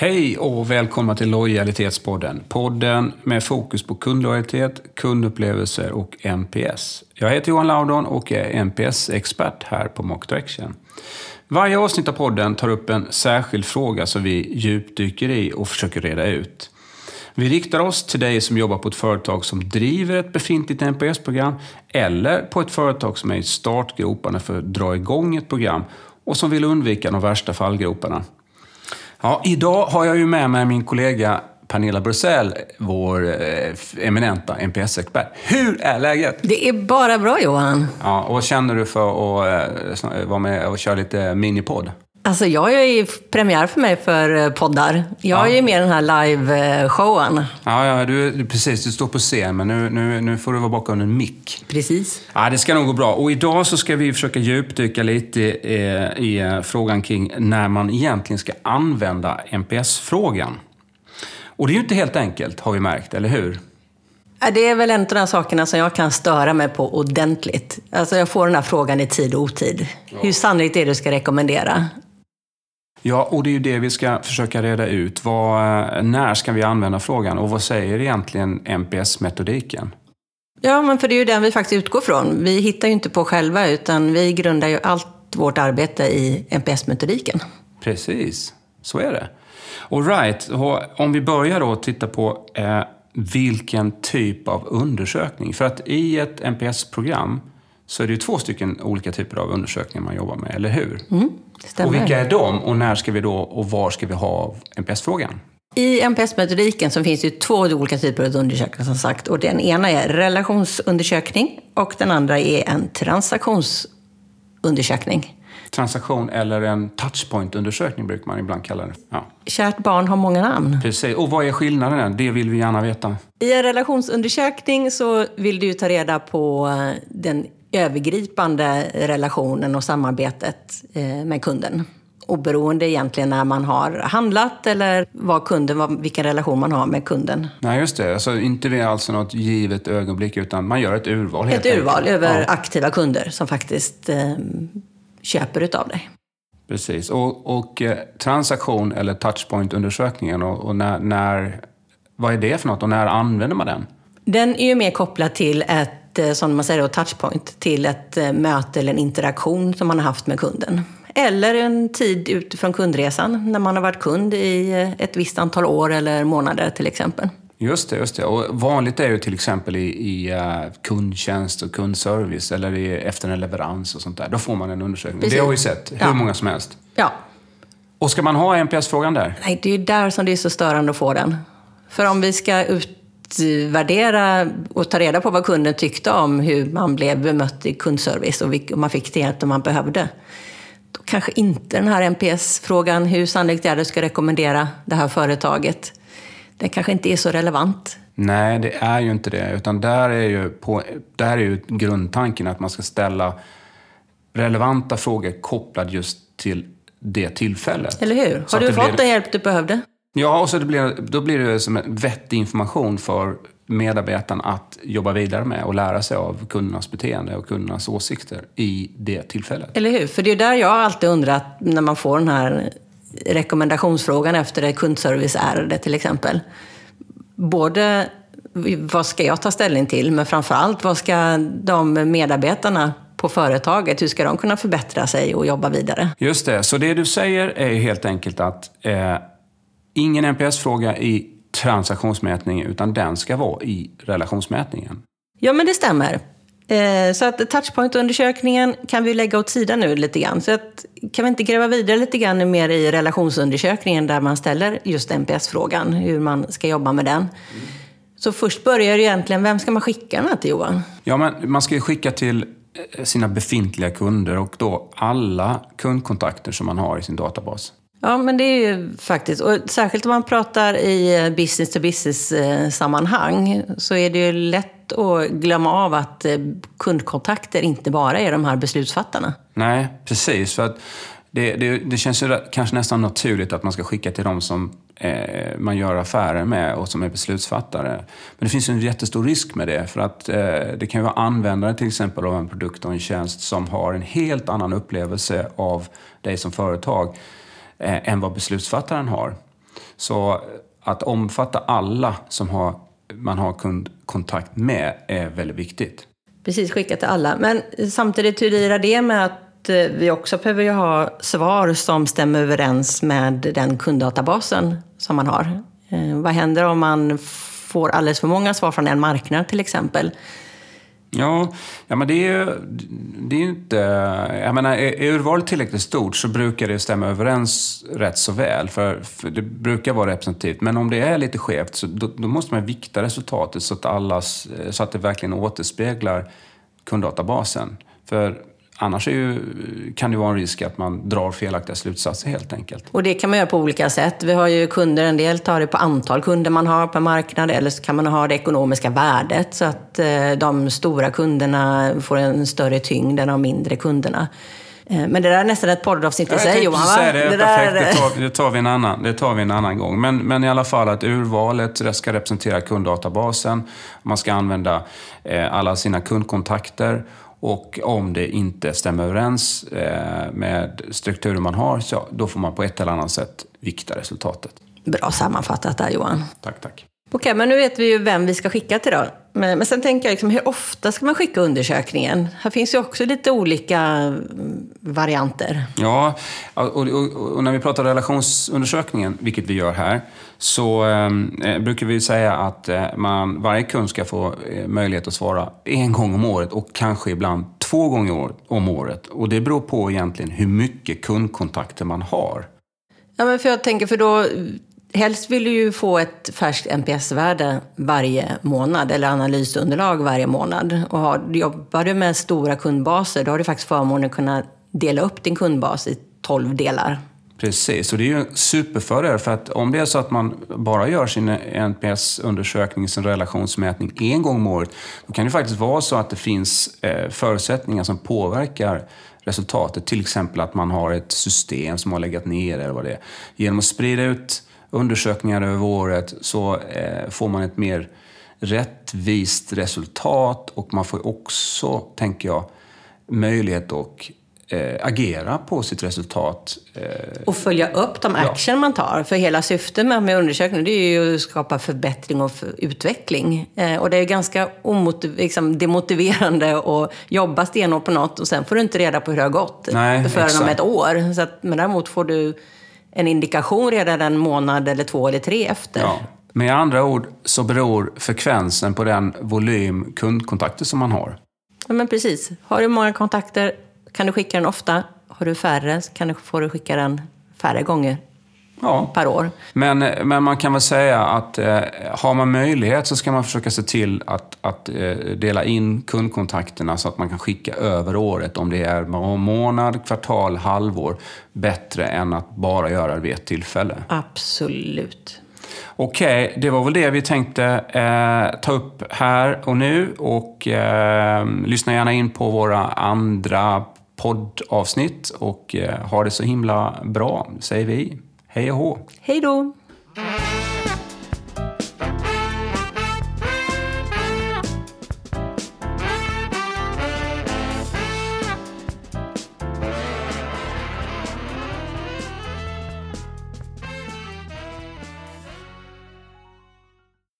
Hej och välkomna till Lojalitetspodden. Podden med fokus på kundlojalitet, kundupplevelser och NPS. Jag heter Johan Laudon och är NPS-expert här på Market Direction. Varje avsnitt av podden tar upp en särskild fråga som vi djupdyker i och försöker reda ut. Vi riktar oss till dig som jobbar på ett företag som driver ett befintligt NPS-program eller på ett företag som är i startgroparna för att dra igång ett program och som vill undvika de värsta fallgroparna. Ja, idag har jag ju med mig min kollega Pernilla Brusell, vår eh, eminenta NPS-expert. Hur är läget? Det är bara bra Johan. Ja, och vad känner du för att eh, vara med och köra lite minipodd? Alltså jag är ju premiär för mig för eh, poddar. Jag ja. är ju med i den här live-showen. Ja, ja du, precis. Du står på scen, men nu, nu, nu får du vara bakom en mick. Precis. Ja, det ska nog gå bra. Och idag så ska vi försöka djupdyka lite i, i eh, frågan kring när man egentligen ska använda NPS-frågan. Och det är ju inte helt enkelt, har vi märkt, eller hur? Det är väl en av de sakerna som jag kan störa mig på ordentligt. Alltså jag får den här frågan i tid och otid. Ja. Hur sannolikt är det du ska rekommendera? Ja, och det är ju det vi ska försöka reda ut. Vad, när ska vi använda frågan och vad säger egentligen NPS-metodiken? Ja, men för det är ju den vi faktiskt utgår från. Vi hittar ju inte på själva, utan vi grundar ju allt vårt arbete i NPS-metodiken. Precis, så är det. All right. om vi börjar då titta på eh, vilken typ av undersökning. För att i ett NPS-program så är det ju två stycken olika typer av undersökningar man jobbar med, eller hur? Mm. Och vilka är de och när ska vi då och var ska vi ha NPS-frågan? I NPS-metodiken så finns det två olika typer av undersökningar som sagt. Och den ena är relationsundersökning och den andra är en transaktionsundersökning. Transaktion eller en touchpoint-undersökning brukar man ibland kalla det. Ja. Kärt barn har många namn. Precis. Och vad är skillnaden? Det vill vi gärna veta. I en relationsundersökning så vill du ta reda på den övergripande relationen och samarbetet eh, med kunden. Oberoende egentligen när man har handlat eller vad kunden, vilken relation man har med kunden. Nej, just det. Alltså, inte vid alltså något givet ögonblick, utan man gör ett urval. Ett urval enkelt. över ja. aktiva kunder som faktiskt eh, köper utav dig. Precis. Och, och eh, transaktion eller touchpoint-undersökningen, och, och när, när, vad är det för något och när använder man den? Den är ju mer kopplad till ett Eh, som man säger då, touchpoint till ett eh, möte eller en interaktion som man har haft med kunden. Eller en tid utifrån kundresan när man har varit kund i eh, ett visst antal år eller månader till exempel. Just det, just det. Och vanligt är ju till exempel i, i kundtjänst och kundservice eller i, efter en leverans och sånt där. Då får man en undersökning. Precis. Det har vi sett, hur ja. många som helst. Ja. Och ska man ha NPS-frågan där? Nej, det är ju där som det är så störande att få den. För om vi ska ut utvärdera och ta reda på vad kunden tyckte om hur man blev bemött i kundservice och om man fick det hjälp man behövde. Då kanske inte den här NPS-frågan, hur sannolikt är det att du ska rekommendera det här företaget, den kanske inte är så relevant. Nej, det är ju inte det. Utan där är ju, på, där är ju grundtanken att man ska ställa relevanta frågor kopplade just till det tillfället. Eller hur? Har du fått blir... den hjälp du behövde? Ja, och så det blir, då blir det som en vettig information för medarbetaren att jobba vidare med och lära sig av kundernas beteende och kundernas åsikter i det tillfället. Eller hur? För det är där jag alltid undrat när man får den här rekommendationsfrågan efter ett kundserviceärende till exempel. Både vad ska jag ta ställning till, men framför allt vad ska de medarbetarna på företaget, hur ska de kunna förbättra sig och jobba vidare? Just det, så det du säger är helt enkelt att eh, ingen NPS-fråga i transaktionsmätning, utan den ska vara i relationsmätningen. Ja, men det stämmer. Eh, så att touchpoint-undersökningen kan vi lägga åt sidan nu lite grann. Så att, kan vi inte gräva vidare lite grann mer i relationsundersökningen där man ställer just NPS-frågan, hur man ska jobba med den. Så först börjar det egentligen, vem ska man skicka den här till Johan? Ja, men man ska ju skicka till eh, sina befintliga kunder och då alla kundkontakter som man har i sin databas. Ja, men det är ju faktiskt, och särskilt om man pratar i eh, business to business-sammanhang, eh, så är det ju lätt att glömma av att eh, kundkontakter inte bara är de här beslutsfattarna. Nej, precis. För att det, det, det känns ju kanske nästan naturligt att man ska skicka till dem som eh, man gör affärer med och som är beslutsfattare. Men det finns en jättestor risk med det. För att eh, det kan ju vara användare till exempel av en produkt och en tjänst som har en helt annan upplevelse av dig som företag eh, än vad beslutsfattaren har. Så att omfatta alla som har, man har kundkontakt med är väldigt viktigt. Precis, skicka till alla. Men samtidigt, hur lirar det med att eh, vi också behöver ha svar som stämmer överens med den kunddatabasen som man har? Eh, vad händer om man får alldeles för många svar från en marknad till exempel? Ja, ja men det är ju det är inte... Jag menar, är urvalet tillräckligt stort så brukar det stämma överens rätt så väl. För, för det brukar vara representativt. Men om det är lite skevt så då, då, måste man vikta resultatet så att, allas, så att det verkligen återspeglar kunddatabasen. För Annars ju, kan det vara en risk att man drar felaktiga slutsatser helt enkelt. Och det kan man göra på olika sätt. Vi har ju kunder, en del tar det på antal kunder man har per marknad eller så kan man ha det ekonomiska värdet så att eh, de stora kunderna får en större tyngd än de mindre kunderna. Eh, men det där är nästan ett poddavsnitt i sig Johan, va? Det, det, där... det, tar, det, tar vi en annan, det tar vi en annan gång. Men, men i alla fall att urvalet ska representera kunddatabasen. Man ska använda eh, alla sina kundkontakter och om det inte stämmer överens eh, med strukturen man har, så då får man på ett eller annat sätt vikta resultatet. Bra sammanfattat där Johan. Tack, tack. Okej, men nu vet vi ju vem vi ska skicka till då. Men, men sen tänker jag, liksom, hur ofta ska man skicka undersökningen? Här finns ju också lite olika mm, varianter. Ja, och, och, och när vi pratar relationsundersökningen, vilket vi gör här, så ehm, eh, brukar vi säga att eh, man, varje kund ska få eh, möjlighet att svara en gång om året och kanske ibland två gånger om året. Och det beror på egentligen hur mycket kundkontakter man har. Ja, men för jag tänker, för då helst vill du ju få ett färskt NPS-värde varje månad eller analysunderlag varje månad. Och har, jobbar du med stora kundbaser då har du faktiskt förmånen att kunna dela upp din kundbas i 12 delar. Precis, och det är ju en superfördel för att om det är så att man bara gör sin NPS-undersökning, sin relationsmätning en gång om året, då kan det faktiskt vara så att det finns eh, förutsättningar som påverkar resultatet. Till exempel att man har ett system som har legat ner eller vad det är. Genom att sprida ut undersökningar över året så eh, får man ett mer rättvist resultat och man får också, tänker jag, möjlighet att eh, agera på sitt resultat. Eh, och följa upp de action ja. man tar. För hela syftet med, med undersökningen det är ju att skapa förbättring och för utveckling. Och det är ganska omotiv liksom, demotiverande att jobba stenhårt på något och sen får du inte reda på hur det har gått Nej, förrän om ett år. Så att, men däremot får du en indikation redan en månad eller två eller tre efter. Ja. Med andra ord så beror frekvensen på den volym kundkontakter som man har. Ja, men precis. Har du många kontakter kan du skicka den ofta. Har du färre kan du, får du skicka den färre gånger ja. per år. Men, men man kan väl säga att eh, har man möjlighet så ska man försöka se till att, att eh, dela in kundkontakterna så att man kan skicka över året. Om det är månad, kvartal, halvår. Bättre än att bara göra det vid ett tillfälle. Absolut. Okej, okay, det var väl det vi tänkte eh, ta upp här och nu. Och eh, lyssna gärna in på våra andra poddavsnitt och eh, ha det så himla bra, säger vi. Hej och hå! Hej då!